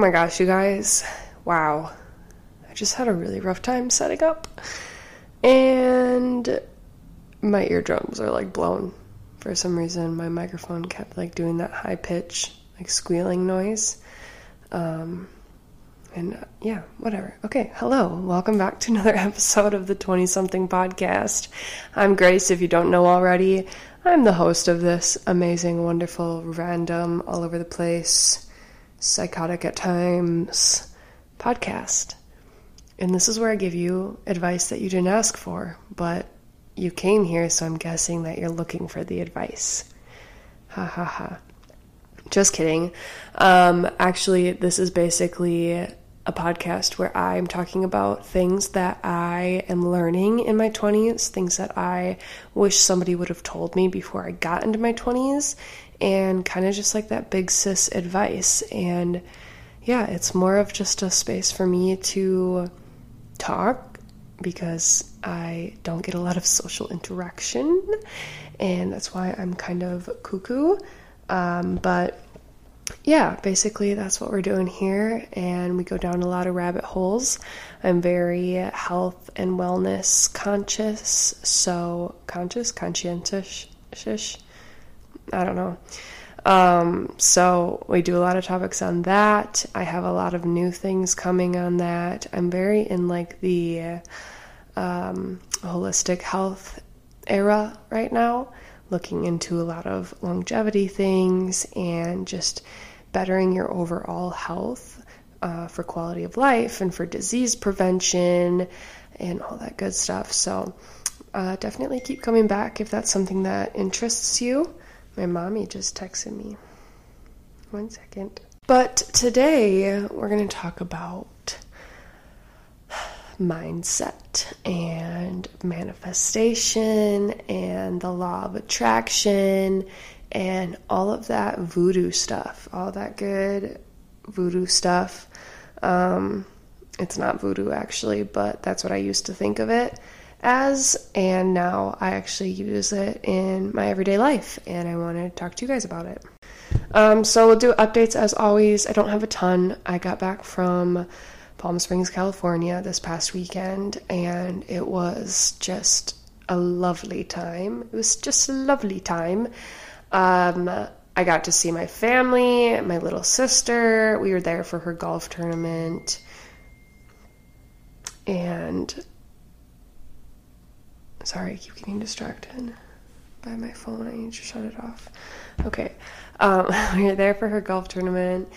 Oh my gosh, you guys. Wow. I just had a really rough time setting up. And my eardrums are like blown. For some reason, my microphone kept like doing that high pitch, like squealing noise. Um, and uh, yeah, whatever. Okay, hello. Welcome back to another episode of the 20 something podcast. I'm Grace, if you don't know already. I'm the host of this amazing, wonderful, random, all over the place psychotic at times podcast. And this is where I give you advice that you didn't ask for, but you came here, so I'm guessing that you're looking for the advice. Ha ha ha. Just kidding. Um, actually, this is basically a podcast where I'm talking about things that I am learning in my 20s, things that I wish somebody would have told me before I got into my 20s, and kind of just like that big sis advice. And yeah, it's more of just a space for me to talk because I don't get a lot of social interaction, and that's why I'm kind of cuckoo. Um, but yeah, basically that's what we're doing here, and we go down a lot of rabbit holes. I'm very health and wellness conscious, so conscious, conscientious I don't know. Um, so we do a lot of topics on that. I have a lot of new things coming on that. I'm very in like the um, holistic health era right now, looking into a lot of longevity things and just bettering your overall health uh, for quality of life and for disease prevention and all that good stuff. So uh, definitely keep coming back if that's something that interests you. My mommy just texted me. One second. But today we're going to talk about mindset and manifestation and the law of attraction and all of that voodoo stuff, all that good voodoo stuff. Um, it's not voodoo actually, but that's what I used to think of it as, and now I actually use it in my everyday life, and I want to talk to you guys about it. Um, so we'll do updates as always. I don't have a ton. I got back from Palm Springs, California this past weekend, and it was just a lovely time. It was just a lovely time. Um, I got to see my family, my little sister. We were there for her golf tournament. And Sorry, I keep getting distracted by my phone. I need to shut it off. Okay. Um, we were there for her golf tournament,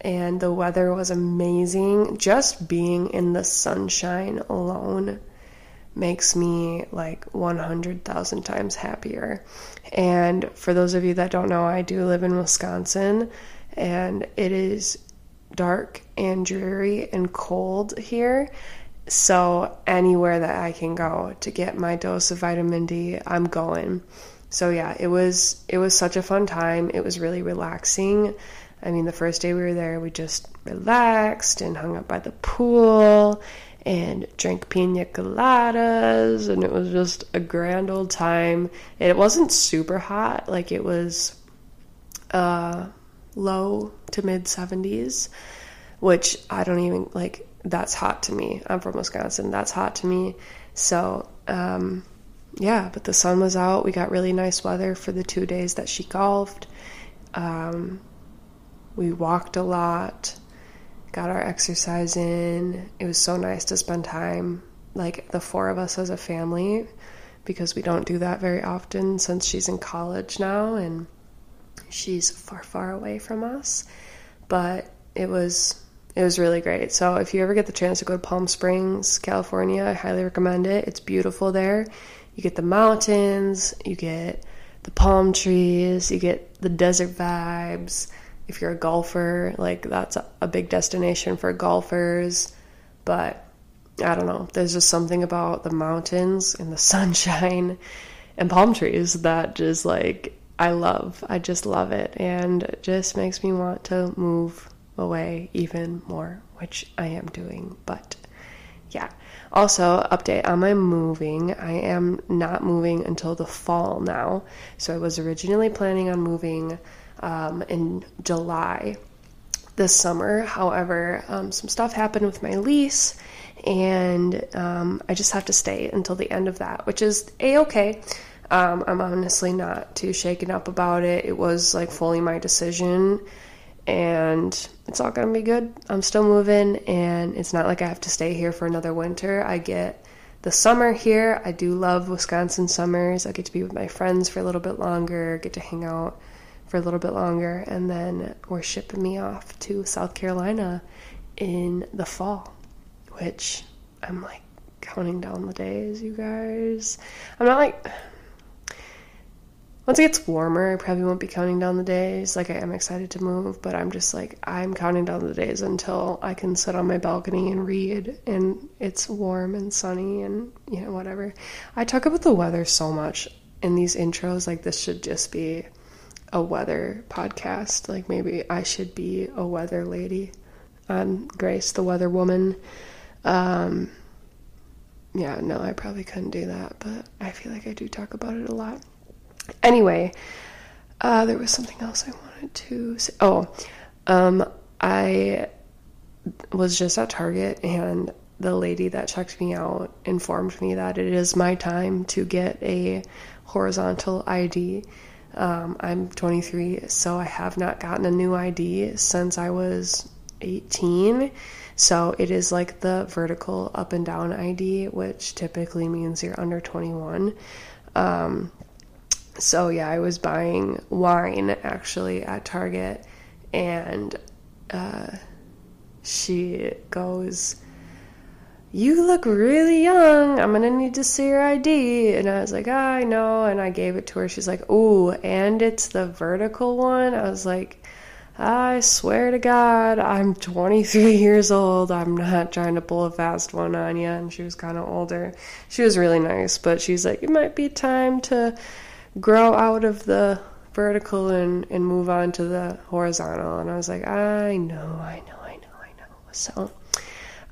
and the weather was amazing. Just being in the sunshine alone makes me like 100,000 times happier. And for those of you that don't know, I do live in Wisconsin, and it is dark and dreary and cold here. So anywhere that I can go to get my dose of vitamin D, I'm going. So yeah, it was it was such a fun time. It was really relaxing. I mean, the first day we were there, we just relaxed and hung out by the pool and drank pina coladas, and it was just a grand old time. It wasn't super hot, like it was uh, low to mid 70s, which I don't even like that's hot to me. I'm from Wisconsin. That's hot to me. So, um, yeah, but the sun was out. We got really nice weather for the two days that she golfed. Um, we walked a lot, got our exercise in. It was so nice to spend time, like the four of us as a family, because we don't do that very often since she's in college now and she's far, far away from us. But it was it was really great. So if you ever get the chance to go to Palm Springs, California, I highly recommend it. It's beautiful there. You get the mountains, you get the palm trees, you get the desert vibes. If you're a golfer, like that's a big destination for golfers. But I don't know, there's just something about the mountains and the sunshine and palm trees that just like I love. I just love it and it just makes me want to move away even more, which I am doing. But yeah. Also, update on my moving. I am not moving until the fall now. So I was originally planning on moving um, in July. this summer. However, um, some stuff happened with my lease, and um, I just have to stay until the end of that, which is a okay. Um, I'm honestly not too shaken up about it. It was like fully my decision, and it's all gonna be good. I'm still moving, and it's not like I have to stay here for another winter. I get the summer here. I do love Wisconsin summers. I get to be with my friends for a little bit longer, get to hang out for a little bit longer, and then we're shipping me off to South Carolina in the fall, which I'm like counting down the days, you guys. I'm not like once it gets warmer, I probably won't be counting down the days. Like I am excited to move, but I'm just like I'm counting down the days until I can sit on my balcony and read and it's warm and sunny and you know whatever. I talk about the weather so much in these intros like this should just be a weather podcast. Like maybe I should be a weather lady on Grace the Weather Woman. Um yeah, no, I probably couldn't do that, but I feel like I do talk about it a lot. Anyway, uh, there was something else I wanted to say. Oh, um, I was just at Target and the lady that checked me out informed me that it is my time to get a horizontal ID. Um, I'm 23, so I have not gotten a new ID since I was 18. So it is like the vertical up and down ID, which typically means you're under 21. Um, so yeah, I was buying wine actually at Target, and uh, she goes, "You look really young. I'm gonna need to see your ID." And I was like, "I know," and I gave it to her. She's like, "Oh, and it's the vertical one." I was like. I swear to God, I'm 23 years old. I'm not trying to pull a fast one on you. And she was kind of older. She was really nice, but she's like, it might be time to grow out of the vertical and, and move on to the horizontal. And I was like, I know, I know, I know, I know. So,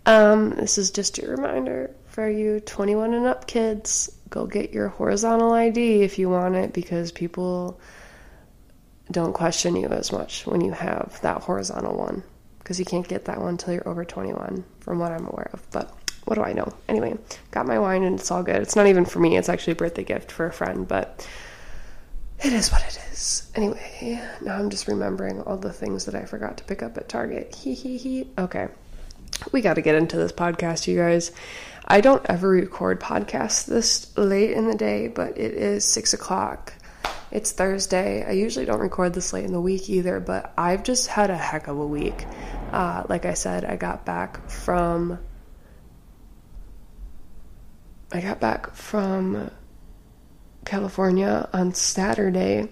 um, this is just a reminder for you 21 and up kids go get your horizontal ID if you want it because people don't question you as much when you have that horizontal one because you can't get that one until you're over 21 from what I'm aware of. But what do I know? Anyway, got my wine and it's all good. It's not even for me, it's actually a birthday gift for a friend, but it is what it is. Anyway, now I'm just remembering all the things that I forgot to pick up at Target. Hee hee hee. Okay. We got to get into this podcast, you guys. I don't ever record podcasts this late in the day, but it is six o'clock. It's Thursday. I usually don't record this late in the week either, but I've just had a heck of a week. Uh, like I said, I got back from. I got back from California on Saturday.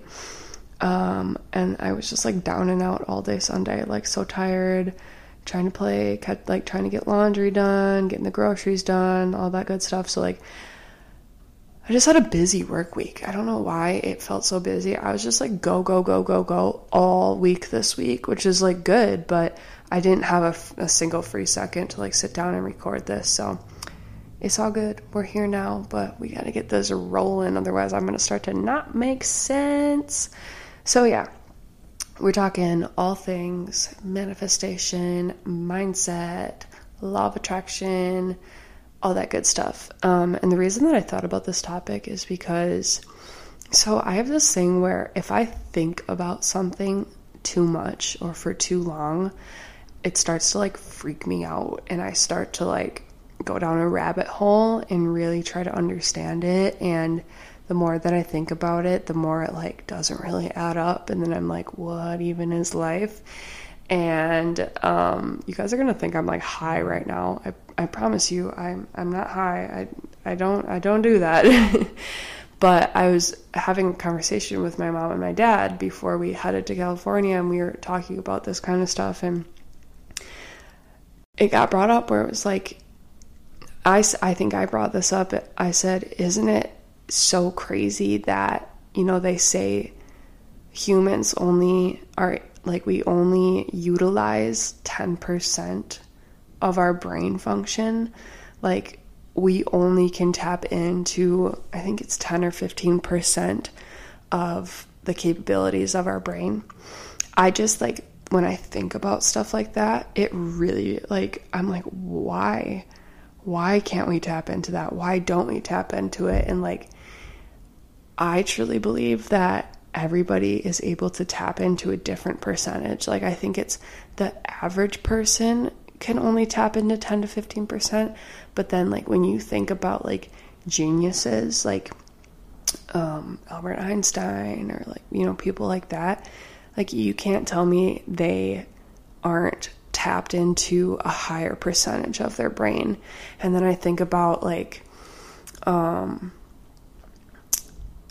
Um, and I was just like down and out all day Sunday, like so tired, trying to play, like trying to get laundry done, getting the groceries done, all that good stuff. So, like, I just had a busy work week. I don't know why it felt so busy. I was just like go, go, go, go, go all week this week, which is like good, but I didn't have a, a single free second to like sit down and record this. So, it's all good. We're here now, but we got to get this rolling. Otherwise, I'm going to start to not make sense. So, yeah, we're talking all things manifestation, mindset, law of attraction, all that good stuff. Um, and the reason that I thought about this topic is because so I have this thing where if I think about something too much or for too long, it starts to like freak me out and I start to like go down a rabbit hole and really try to understand it and the more that I think about it, the more it like doesn't really add up and then I'm like, what even is life? And um, you guys are gonna think I'm like high right now. I, I promise you, I'm I'm not high. I I don't I don't do that. but I was having a conversation with my mom and my dad before we headed to California, and we were talking about this kind of stuff, and it got brought up where it was like, I, I think I brought this up. I said, Isn't it so crazy that, you know, they say humans only are like we only utilize 10% of our brain function? Like, we only can tap into, I think it's 10 or 15% of the capabilities of our brain. I just like when I think about stuff like that, it really like I'm like why why can't we tap into that? Why don't we tap into it? And like I truly believe that everybody is able to tap into a different percentage. Like I think it's the average person can only tap into 10 to 15%, but then like when you think about like geniuses like um, Albert Einstein or like you know people like that, like you can't tell me they aren't tapped into a higher percentage of their brain. And then I think about like um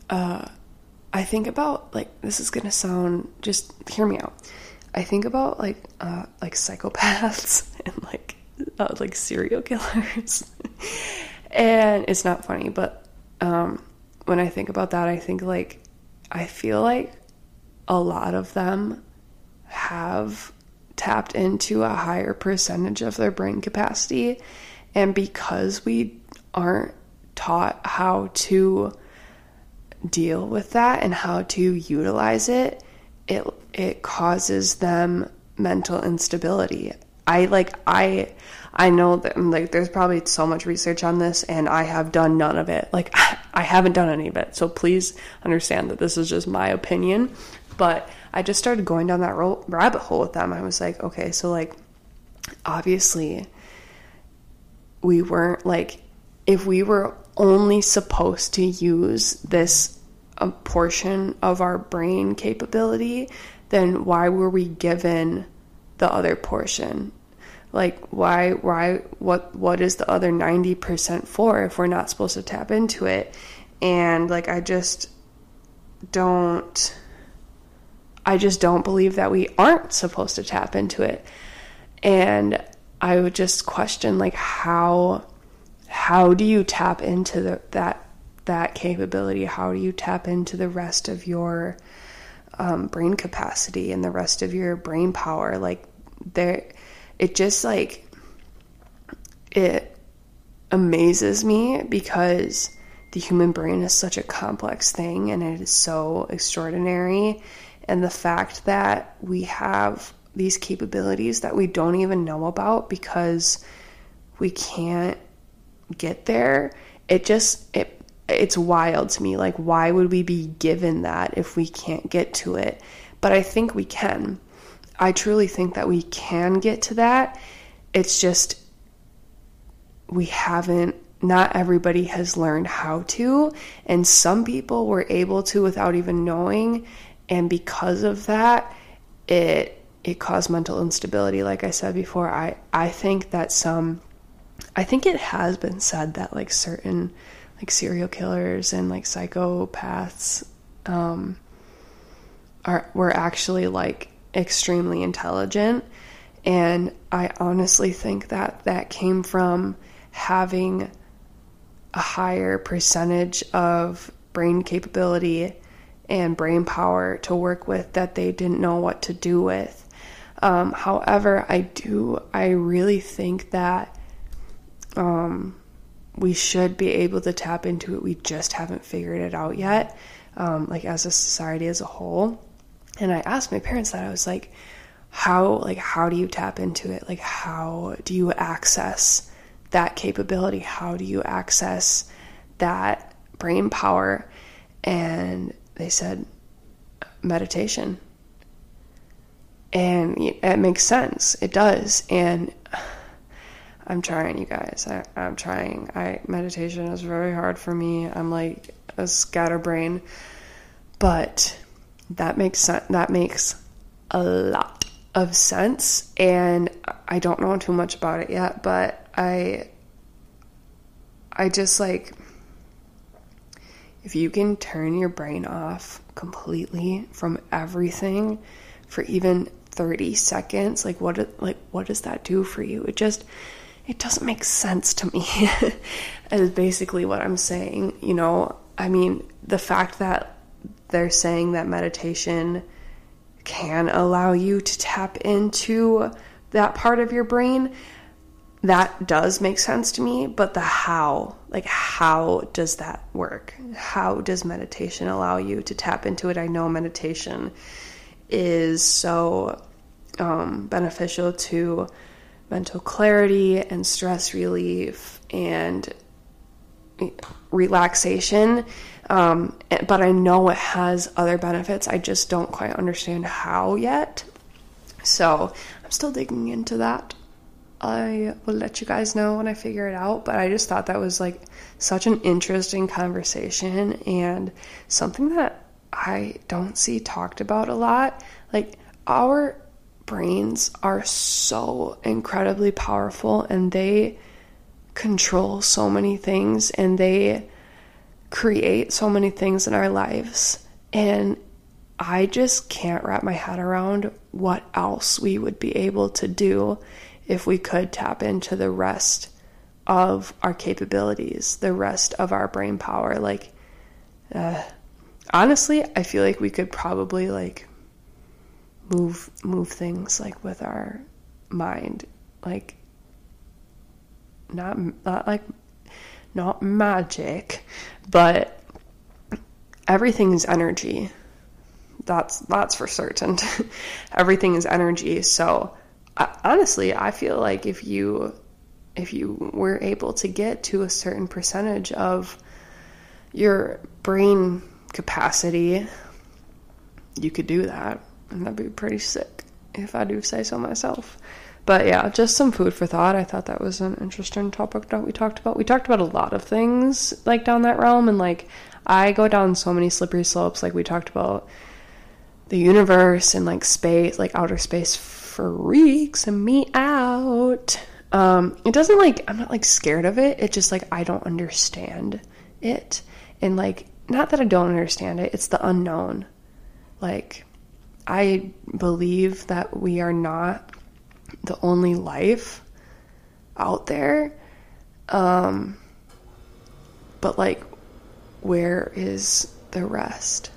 uh I think about like this is gonna sound just hear me out. I think about like uh like psychopaths and like uh, like serial killers. and it's not funny, but um when I think about that I think like I feel like a lot of them have tapped into a higher percentage of their brain capacity. And because we aren't taught how to deal with that and how to utilize it, it it causes them mental instability. I like I I know that um, like there's probably so much research on this and I have done none of it. Like I haven't done any of it. So please understand that this is just my opinion, but I just started going down that ro- rabbit hole with them. I was like, okay, so like obviously we weren't like if we were only supposed to use this a portion of our brain capability, then why were we given the other portion? Like why why what what is the other 90% for if we're not supposed to tap into it? And like I just don't I just don't believe that we aren't supposed to tap into it. And I would just question like how how do you tap into the, that that capability? How do you tap into the rest of your um, brain capacity and the rest of your brain power? Like there, it just like it amazes me because the human brain is such a complex thing and it is so extraordinary and the fact that we have these capabilities that we don't even know about because we can't get there it just it it's wild to me. Like why would we be given that if we can't get to it? But i think we can. I truly think that we can get to that. It's just we haven't not everybody has learned how to. And some people were able to without even knowing and because of that it it caused mental instability like i said before. I i think that some i think it has been said that like certain like serial killers and like psychopaths um are were actually like extremely intelligent. And i honestly think that that came from having a higher percentage of brain capability and brain power to work with that they didn't know what to do with. Um, however, I do, I really think that um, we should be able to tap into it. We just haven't figured it out yet, um, like as a society as a whole. And I asked my parents that I was like, how like how do you tap into it? Like how do you access that capability? How do you access that brain power? And they said meditation. And it makes sense. It does. And I'm trying, you guys. I, am trying. I meditation is very hard for me. I'm like a scatterbrain, but that makes sense. That makes a lot of sense. And I don't know too much about it yet, but I, I just like if you can turn your brain off completely from everything for even 30 seconds like what like what does that do for you? It just it doesn't make sense to me is basically what i'm saying you know? I mean the fact that they're saying that meditation can allow you to tap into that part of your brain that does make sense to me, but the how, like how does that work? How does meditation allow you to tap into it? I know meditation is so um, beneficial to mental clarity and stress relief and relaxation. Um, but I know it has other benefits. I just don't quite understand how yet. So I'm still digging into that. I will let you guys know when I figure it out. But I just thought that was like such an interesting conversation and something that I don't see talked about a lot. Like, our brains are so incredibly powerful and they control so many things and they create so many things in our lives. And I just can't wrap my head around what else we would be able to do if we could tap into the rest of our capabilities, the rest of our brain power. Like, uh, honestly, I feel like we could probably like move move things like with our mind, like not not like not magic, but everything is energy. That's that's for certain. everything is energy. So honestly, I feel like if you if you were able to get to a certain percentage of your brain capacity, you could do that. And that'd be pretty sick if I do say so myself. But yeah, just some food for thought. I thought that was an interesting topic that we talked about. We talked about a lot of things like down that realm, and like I go down so many slippery slopes. Like we talked about the universe and like space, like outer space freaks me out. Um, it doesn't like I'm not like scared of it. It's just like I don't understand it, and like not that I don't understand it. It's the unknown. Like I believe that we are not the only life out there. Um, but like, where is the rest?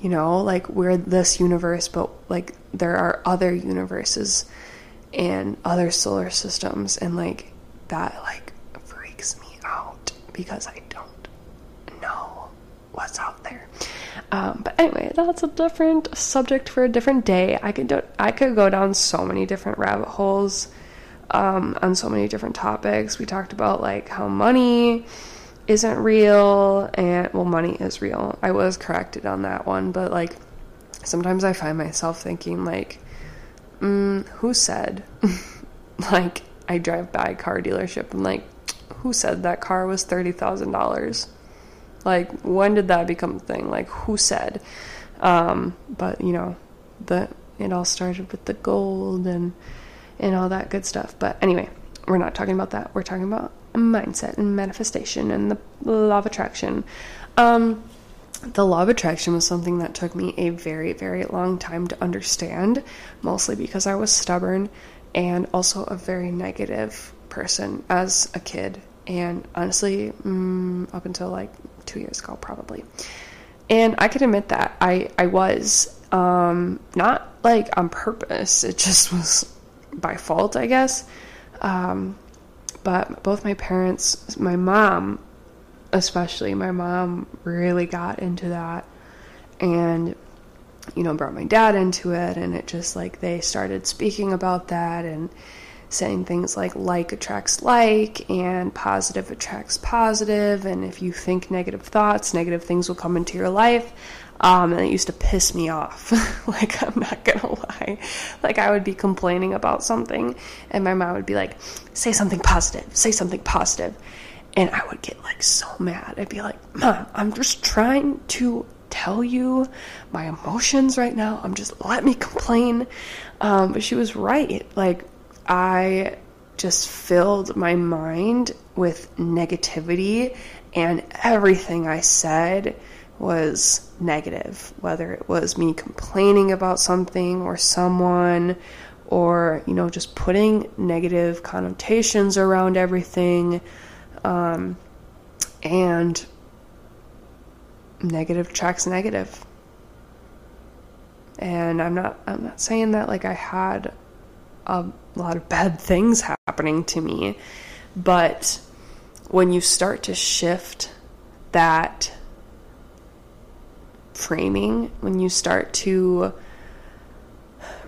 You know, like we're this universe, but like there are other universes and other solar systems, and like that like freaks me out because I don't know what's out there. Um, but anyway, that's a different subject for a different day. I could do, I could go down so many different rabbit holes um, on so many different topics. We talked about like how money isn't real, and well, money is real. I was corrected on that one, but like sometimes I find myself thinking like, mm, who said? like I drive by a car dealership and like, who said that car was thirty thousand dollars? Like, when did that become a thing? Like, who said? Um, but you know, the it all started with the gold and and all that good stuff. But anyway, we're not talking about that. We're talking about mindset and manifestation and the law of attraction. Um, the law of attraction was something that took me a very, very long time to understand, mostly because I was stubborn and also a very negative person as a kid. And honestly, mm, up until like two years ago, probably. And I can admit that I I was um, not like on purpose. It just was by fault, I guess. Um, but both my parents, my mom especially, my mom really got into that, and you know brought my dad into it, and it just like they started speaking about that and saying things like like attracts like and positive attracts positive and if you think negative thoughts negative things will come into your life um, and it used to piss me off. Like i'm not gonna lie. Like i would be complaining about something and my mom would be like say something positive. Say something positive. and i would get like so mad. I'd be like mom i'm just trying to tell you my emotions right now. I'm just let me complain. Um, but she was right. Like I just filled my mind with negativity, and everything I said was negative, whether it was me complaining about something or someone, or you know, just putting negative connotations around everything, um, and negative tracks negative. And I'm not I'm not saying that like I had a lot of bad things happening to me. But when you start to shift that framing, when you start to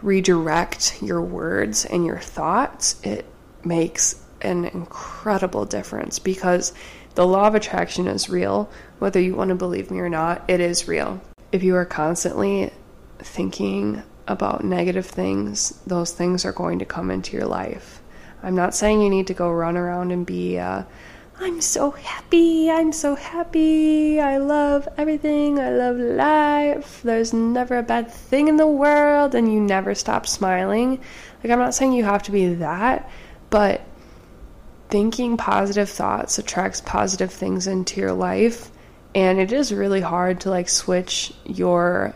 redirect your words and your thoughts, it makes an incredible difference because the law of attraction is real. Whether you want to believe me or not, it is real. If you are constantly thinking about negative things, those things are going to come into your life. I'm not saying you need to go run around and be, uh, I'm so happy, I'm so happy, I love everything, I love life, there's never a bad thing in the world, and you never stop smiling. Like, I'm not saying you have to be that, but thinking positive thoughts attracts positive things into your life and it is really hard to like switch your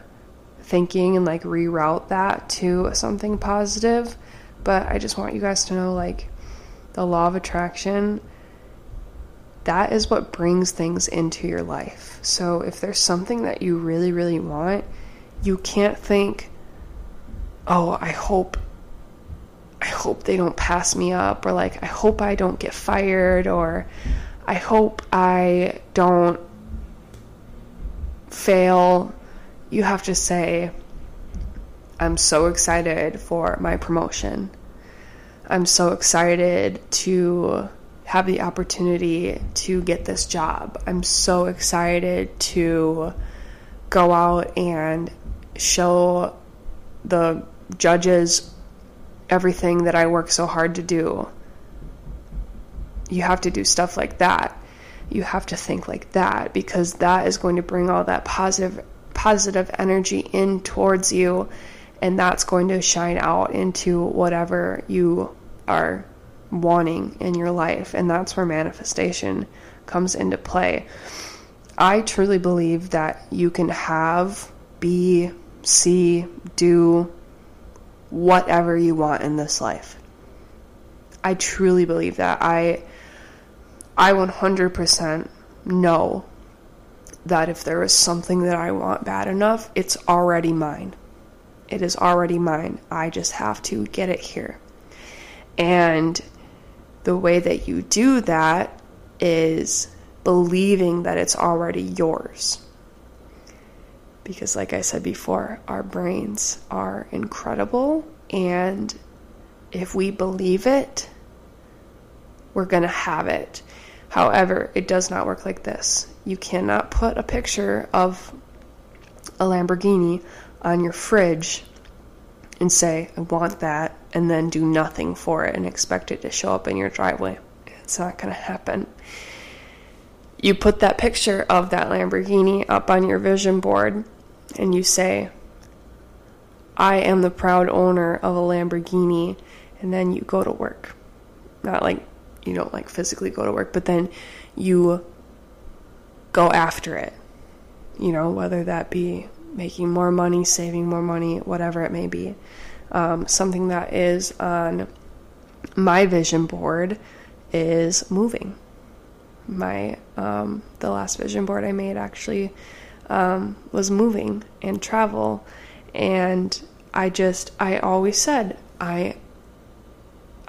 thinking and like reroute that to something positive. But i just want you guys to know like the law of attraction that is what brings things into your life so if there's something that you really really want you can't think oh i hope I hope they don't pass me up, or like, I hope I don't get fired, or I hope I don't fail. You have to say, I'm so excited for my promotion. I'm so excited to have the opportunity to get this job. I'm so excited to go out and show the judges everything that I work so hard to do. You have to do stuff like that. You have to think like that because that is going to bring all that positive positive energy in towards you and that's going to shine out into whatever you are wanting in your life and that's where manifestation comes into play. I truly believe that you can have, be, see, do whatever you want in this life. I truly believe that. I I 100% know that if there is something that I want bad enough, it's already mine. It is already mine. I just have to get it here. And the way that you do that is believing that it's already yours. Because, like I said before, our brains are incredible, and if we believe it, we're going to have it. However, it does not work like this. You cannot put a picture of a Lamborghini on your fridge and say, I want that, and then do nothing for it and expect it to show up in your driveway. It's not going to happen. You put that picture of that Lamborghini up on your vision board and you say, I am the proud owner of a Lamborghini, and then you go to work. Not like you don't like physically go to work, but then you go after it. You know, whether that be making more money, saving more money, whatever it may be. Um, something that is on my vision board is moving. My um, the last vision board I made actually um, was moving and travel. And I just, I always said, I,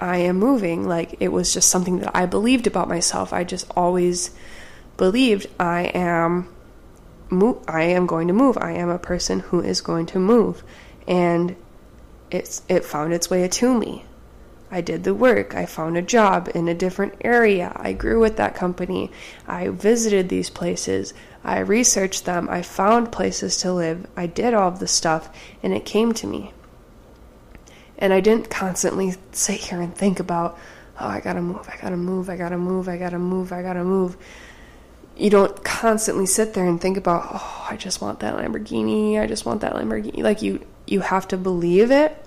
I am moving. Like it was just something that I believed about myself. I just always believed I am, mo- I am going to move. I am a person who is going to move, and it's it found its way to me. I did the work. I found a job in a different area. I grew with that company. I visited these places. I researched them. I found places to live. I did all of the stuff, and it came to me. And I didn't constantly sit here and think about, oh, I gotta move, I gotta move, I gotta move, I gotta move, I gotta move. You don't constantly sit there and think about, oh, I just want that Lamborghini, I just want that Lamborghini. Like you, you have to believe it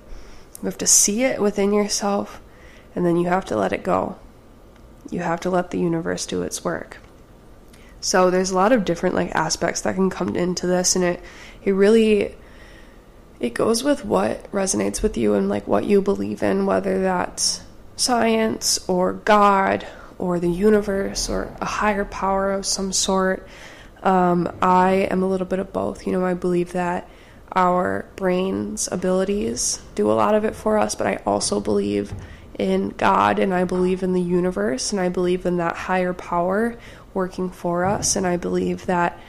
you have to see it within yourself, and then you have to let it go. You have to let the universe do its work. So there's a lot of different like aspects that can come into this, and it it really it goes with what resonates with you and like what you believe in, whether that's science or God or the universe or a higher power of some sort. Um, I am a little bit of both. You know, I believe that our brain's abilities do a lot of it for us, but I also believe in God and I believe in the universe and I believe in that higher power working for us and I believe that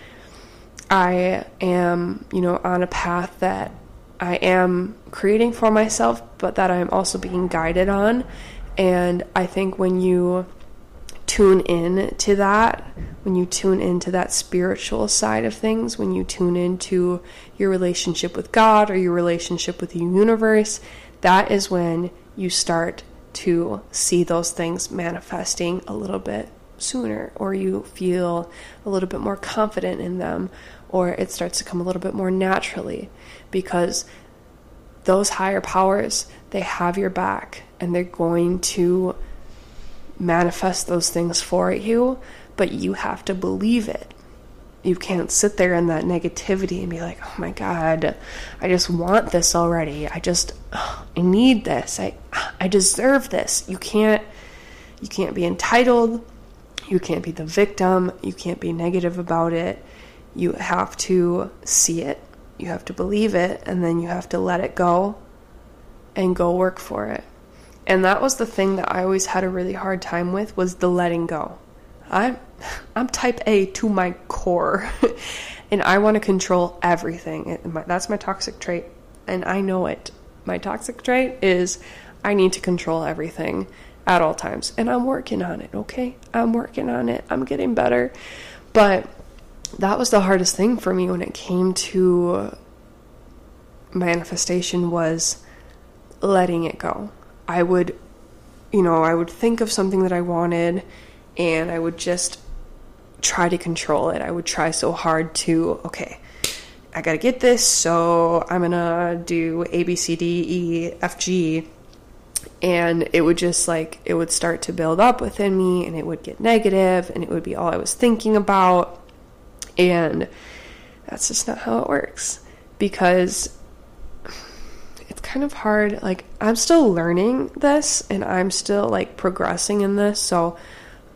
I am, you know, on a path that I am creating for myself, but that I'm also being guided on. And I think when you tune in to that, when you tune into that spiritual side of things, when you tune into your relationship with God or your relationship with the universe, that is when you start to see those things manifesting a little bit sooner, or you feel a little bit more confident in them, or it starts to come a little bit more naturally because those higher powers, they have your back and they're going to manifest those things for you, but you have to believe it. You can't sit there in that negativity and be like, "Oh my god, I just want this already. I just oh, I need this. I I deserve this." You can't you can't be entitled. You can't be the victim. You can't be negative about it. You have to see it. You have to believe it and then you have to let it go and go work for it. And that was the thing that I always had a really hard time with was the letting go. I'm I'm type A to my core. and I want to control everything. That's my toxic trait and I know it. My toxic trait is I need to control everything at all times. And I'm working on it, okay? I'm working on it. I'm getting better. But that was the hardest thing for me when it came to manifestation was letting it go. I would, you know, I would think of something that I wanted and I would just try to control it. I would try so hard to, okay, I gotta get this, so I'm gonna do A, B, C, D, E, F, G. And it would just like, it would start to build up within me and it would get negative and it would be all I was thinking about. And that's just not how it works because kind of hard. Like, I'm still learning this and I'm still like progressing in this. So,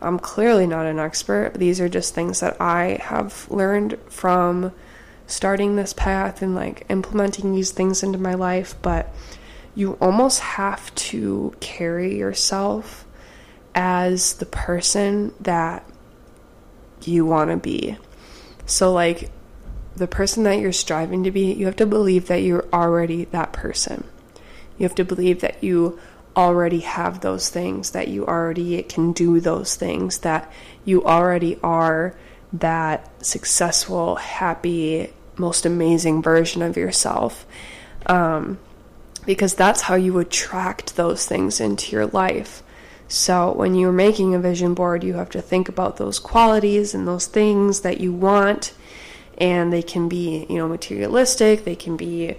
I'm clearly not an expert. These are just things that I have learned from starting this path and like implementing these things into my life. But you almost have to carry yourself as the person that you want to be. So, like, the person that you're striving to be, you have to believe that you're already that person. You have to believe that you already have those things, that you already can do those things, that you already are that successful, happy, most amazing version of yourself. Um, because that's how you attract those things into your life. So, when you're making a vision board, you have to think about those qualities and those things that you want and they can be, you know, materialistic, they can be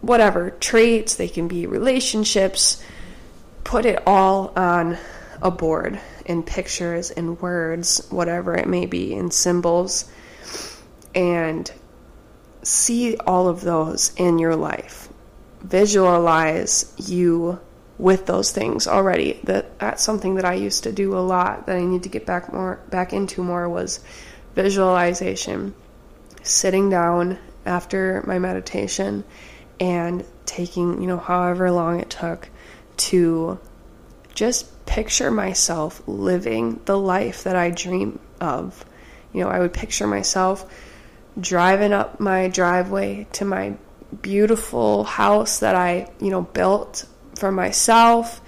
whatever traits, they can be relationships. Put it all on a board in pictures, in words, whatever it may be, in symbols, and see all of those in your life. Visualize you with those things already. That that's something that I used to do a lot that I need to get back more back into more was visualization sitting down after my meditation and taking, you know, however long it took to just picture myself living the life that I dream of. You know, I would picture myself driving up my driveway to my beautiful house that I, you know, built for myself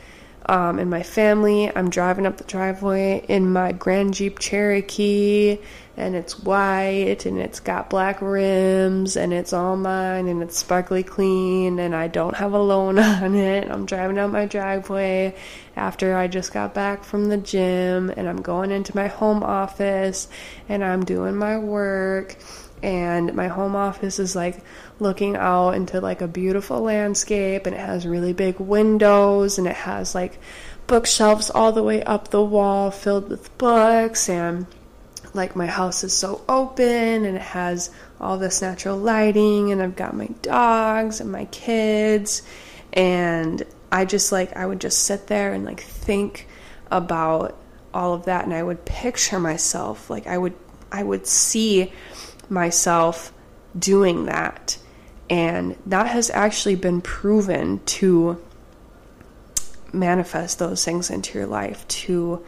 um, and my family. I'm driving up the driveway in my Grand Jeep Cherokee and it's white and it's got black rims and it's all mine and it's sparkly clean and I don't have a loan on it. I'm driving down my driveway after I just got back from the gym and I'm going into my home office and I'm doing my work and my home office is like looking out into like a beautiful landscape and it has really big windows and it has like bookshelves all the way up the wall filled with books and like my house is so open and it has all this natural lighting and I've got my dogs and my kids and I just like I would just sit there and like think about all of that and I would picture myself like I would I would see myself doing that. And that has actually been proven to manifest those things into your life to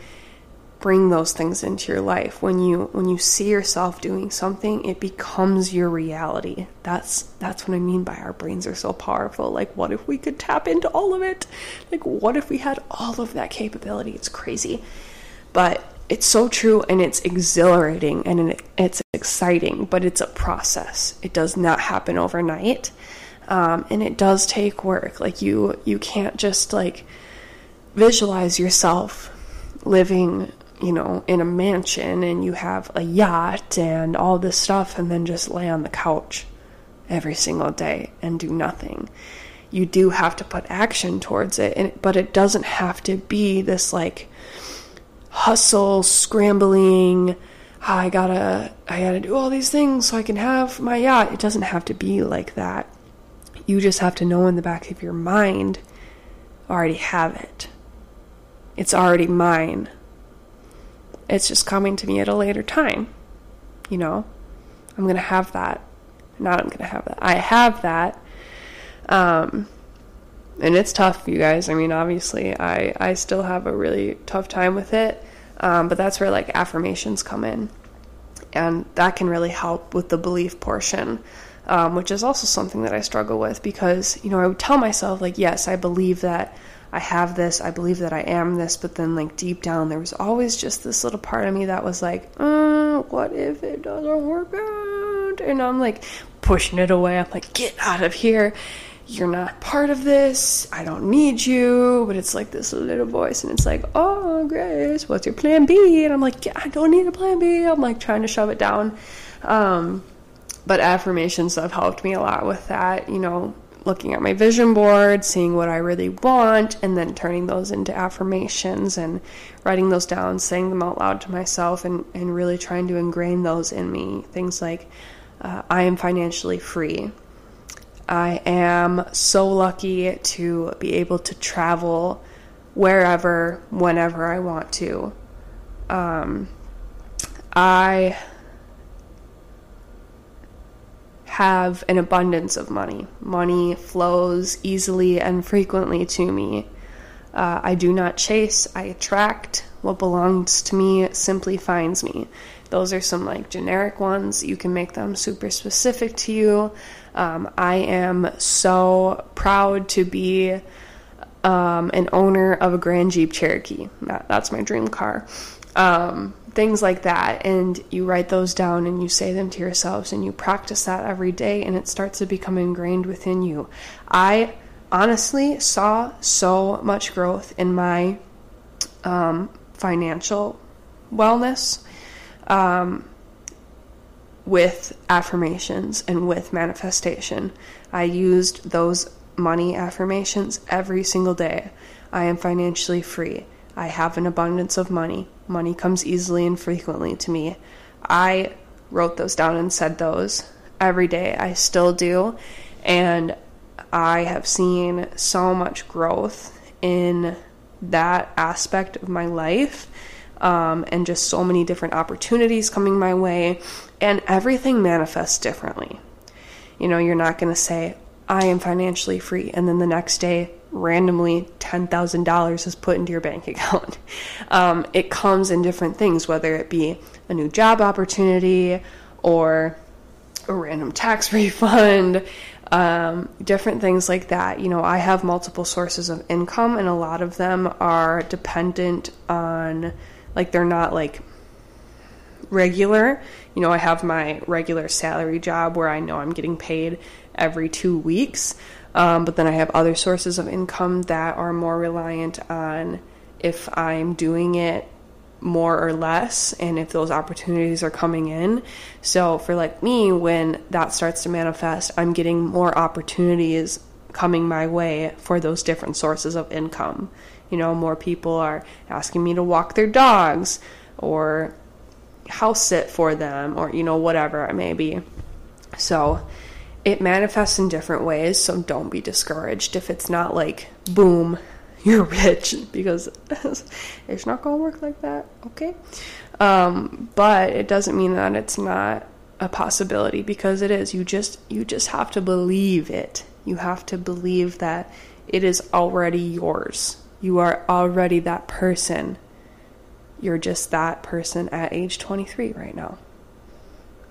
bring those things into your life. When you when you see yourself doing something it becomes your reality. That's that's what i mean by our brains are so powerful. Like what if we could tap into all of it? Like what if we had all of that capability? It's crazy. But it's so true and it's exhilarating and it's exciting but it's a process. It does not happen overnight. Um, and it does take work. Like you you can't just like visualize yourself living you know, in a mansion and you have a yacht and all this stuff, and then just lay on the couch every single day and do nothing. You do have to put action towards it, and, but it doesn't have to be this like hustle, scrambling. Oh, I gotta, I gotta do all these things so I can have my yacht. It doesn't have to be like that. You just have to know in the back of your mind, already have it. It's already mine. It's just coming to me at a later time. You know, I'm to have that. Not I'm to have that. I have that. Um, and it's tough, you guys. I mean, obviously, I, I still have a really tough time with it. Um, but that's where like affirmations come in. And that can really help with the belief portion, um, which is also something that I struggle with because, you know, I would tell myself, like, yes, I believe that I have this, I believe that I am this, but then like deep down there was always just this little part of me that was like, uh, what if it doesn't work out? And I'm like pushing it away. I'm like, get out of here. You're not part of this. I don't need you. But it's like this little voice, and it's like, oh, Grace, what's your plan B? And I'm like, yeah, I don't need a plan B. I'm like trying to shove it down. Um, but affirmations have helped me a lot with that. You know, looking at my vision board, seeing what I really want, and then turning those into affirmations and writing those down, saying them out loud to myself, and, and really trying to ingrain those in me. Things like, uh, I am financially free. I am so lucky to be able to travel wherever, whenever I want to. Um, I have an abundance of money. Money flows easily and frequently to me. Uh, I do not chase, I attract. What belongs to me simply finds me. Those are some like generic ones. You can make them super specific to you. Um, I am so proud to be um, an owner of a Grand Jeep Cherokee. That, that's my dream car. Um, things like that and you write those down and you say them to yourselves and you practice that every day and it starts to become ingrained within you. I honestly saw so much growth in my um, financial wellness um, with affirmations and with manifestation. I used those money affirmations every single day. I am financially free. I have an abundance of money. Money comes easily and frequently to me. I wrote those down and said those every day. I still do. And I have seen so much growth in that aspect of my life. Um, and just so many different opportunities coming my way, and everything manifests differently. You know, you're not going to say, I am financially free, and then the next day randomly $10,000 is put into your bank account. Um, it comes in different things, whether it be a new job opportunity or a random tax refund, um, different things like that. You know, I have multiple sources of income, and a lot of them are dependent on, like, they're not like regular. You know, I have my regular salary job where I know I'm getting paid every two weeks. Um, but then I have other sources of income that are more reliant on if I'm doing it more or less and if those opportunities are coming in. So for like me, when that starts to manifest, I'm getting more opportunities coming my way for those different sources of income. You know, more people are asking me to walk their dogs or house sit for them or, you know, whatever it may be. So it manifests in different ways, so don't be discouraged if it's not like, boom, you're rich, because it's not going to work like that, okay? Um, but it doesn't mean that it's not a possibility because it is. You just you just have to believe it. You have to believe that it is already yours. You are already that person you're just that person at age 23 right now.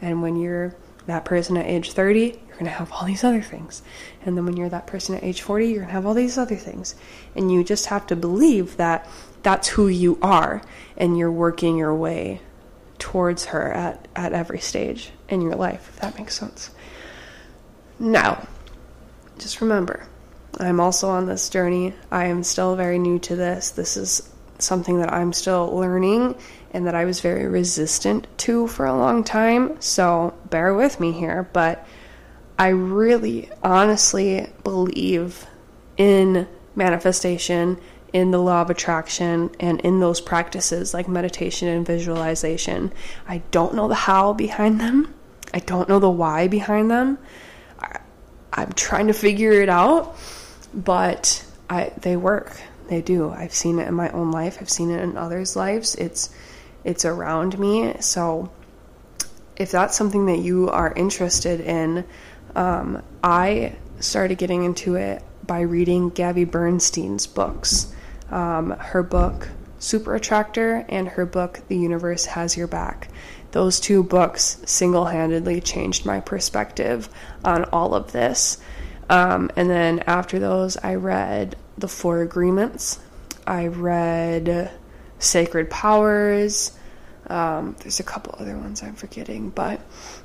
And when you're that person at age 30, you're going to have all these other things. And then when you're that person at age 40, you're going to have all these other things. And you just have to believe that that's who you are and you're working your way towards her at, at every stage in your life, if that makes sense. Now, just remember, I'm also on this journey. I am still very new to this. This is something that I'm still learning and that I was very resistant to for a long time. So bear with me here. But I really honestly believe in manifestation, in the law of attraction, and in those practices like meditation and visualization. I don't know the how behind them, I don't know the why behind them. I, I'm trying to figure it out, but I, they work they do. I've seen it in my own life. I've seen it in others' lives. It's it's around me. So if that's something that you are interested in, um, I started getting into it by reading Gabby Bernstein's books. Um, her book Super Attractor and her book The Universe Has Your Back. Those two books single handedly changed my perspective on all of this. Um, and then after those, I read The Four Agreements. I read Sacred Powers. Um, there's a couple other ones I'm forgetting, but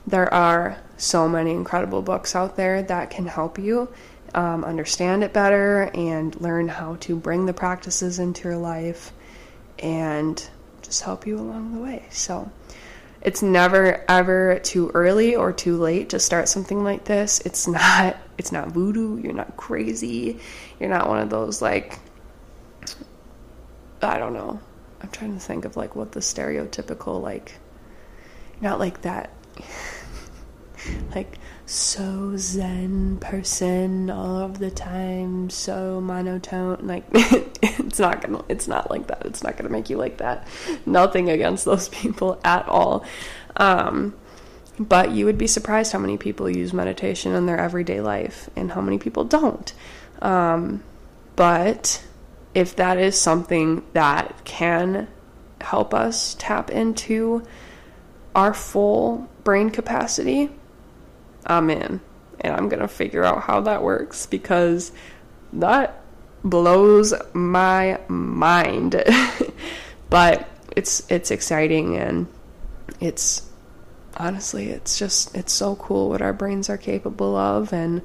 there are so many incredible books out there that can help you um, understand it better and learn how to bring the practices into your life and just help you along the way. So, it's never ever too early or too late to start something like this. It's not it's not voodoo, you're not crazy. You're not one of those like I don't know. I'm trying to think of like what the stereotypical like not like that like so zen person all of the time, so monotone. Like it's not gonna, it's not like that. It's not gonna make you like that. Nothing against those people at all. Um, but you would be surprised how many people use meditation in their everyday life and how many people don't. Um, but if that is something that can help us tap into our full brain capacity, I'm in. And I'm going to figure out how that works because that blows my mind. but it's it's exciting and it's honestly it's just it's so cool what our brains are capable of and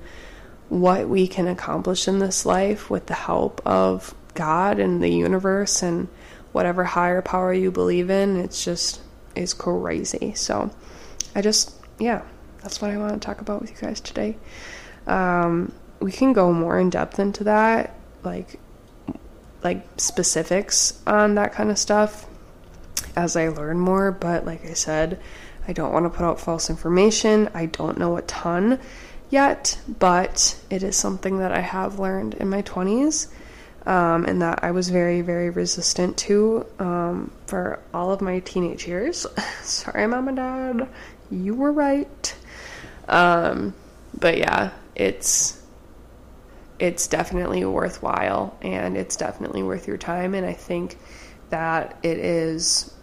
what we can accomplish in this life with the help of God and the universe and whatever higher power you believe in. It's just is crazy. So I just yeah, that's what I want to talk about with you guys today. Um, we can go more in depth into that, like like specifics on that kind of stuff as I learn more. But like I said, I don't want to put out false information. I don't know a ton yet, but it is something that I have learned in my 20s. Um, and that I was very, very resistant to um, for all of my teenage years. Sorry, mom and dad, you were right. Um, but yeah, it's it's definitely worthwhile and it's definitely worth your time and I think that it is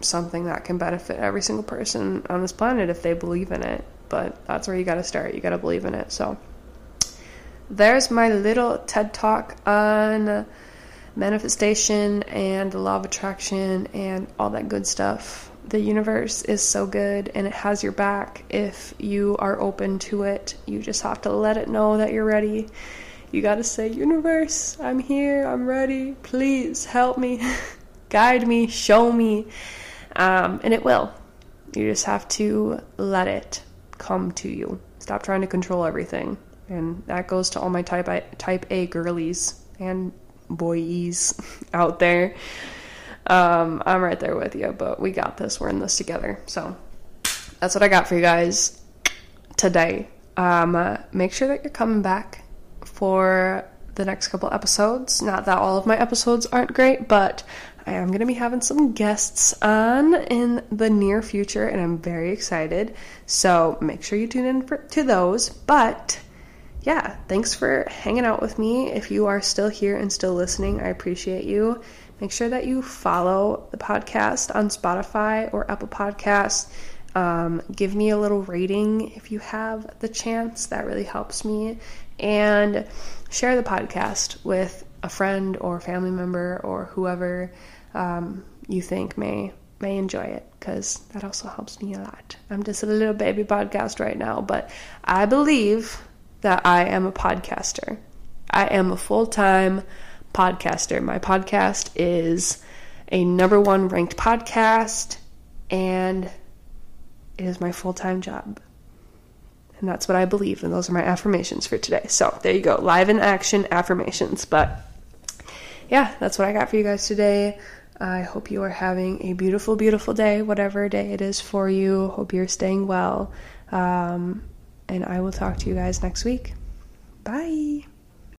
something that can benefit every single person on this planet if they believe in it. But that's where you got to start. You got to believe in it. So there's my little TED talk on manifestation and the law of attraction and all that good stuff the universe is so good and it has your back if you are open to it. You just have to let it know that you're ready. You got to say, Universe, I'm here, I'm ready. Please help me, guide me, show me. Um, and it will. You just have to let it come to you. Stop trying to control everything. And that goes to all my type type A girlies and boyies out there. Um, I'm right there with you, but we got this. We're in this together. So that's what I got for you guys today. Um, uh, make sure that you're coming back for the next couple episodes. Not that all of my episodes aren't great, but I am going to be having some guests on in the near future, and I'm very excited. So make sure you tune in for, to those. But yeah, thanks for hanging out with me. If you are still here and still listening, I appreciate you. Make sure that you follow the podcast on Spotify or Apple Podcasts. Um, give me a little rating if you have the chance. That really helps me. And share the podcast with a friend or family member or whoever um, you think may may enjoy it because that also helps me a lot. I'm just a little baby podcast right now, but I believe that I am a podcaster. I am a full time podcaster. My podcast is a number one ranked podcast, and it is my full time job. And that's what I believe, and those are my affirmations for today. So there you go, live in action affirmations. But yeah, that's what I got for you guys today. I hope you are having a beautiful, beautiful day, whatever day it is for you. Hope you're staying well. Um, and I will talk to you guys next week. Bye.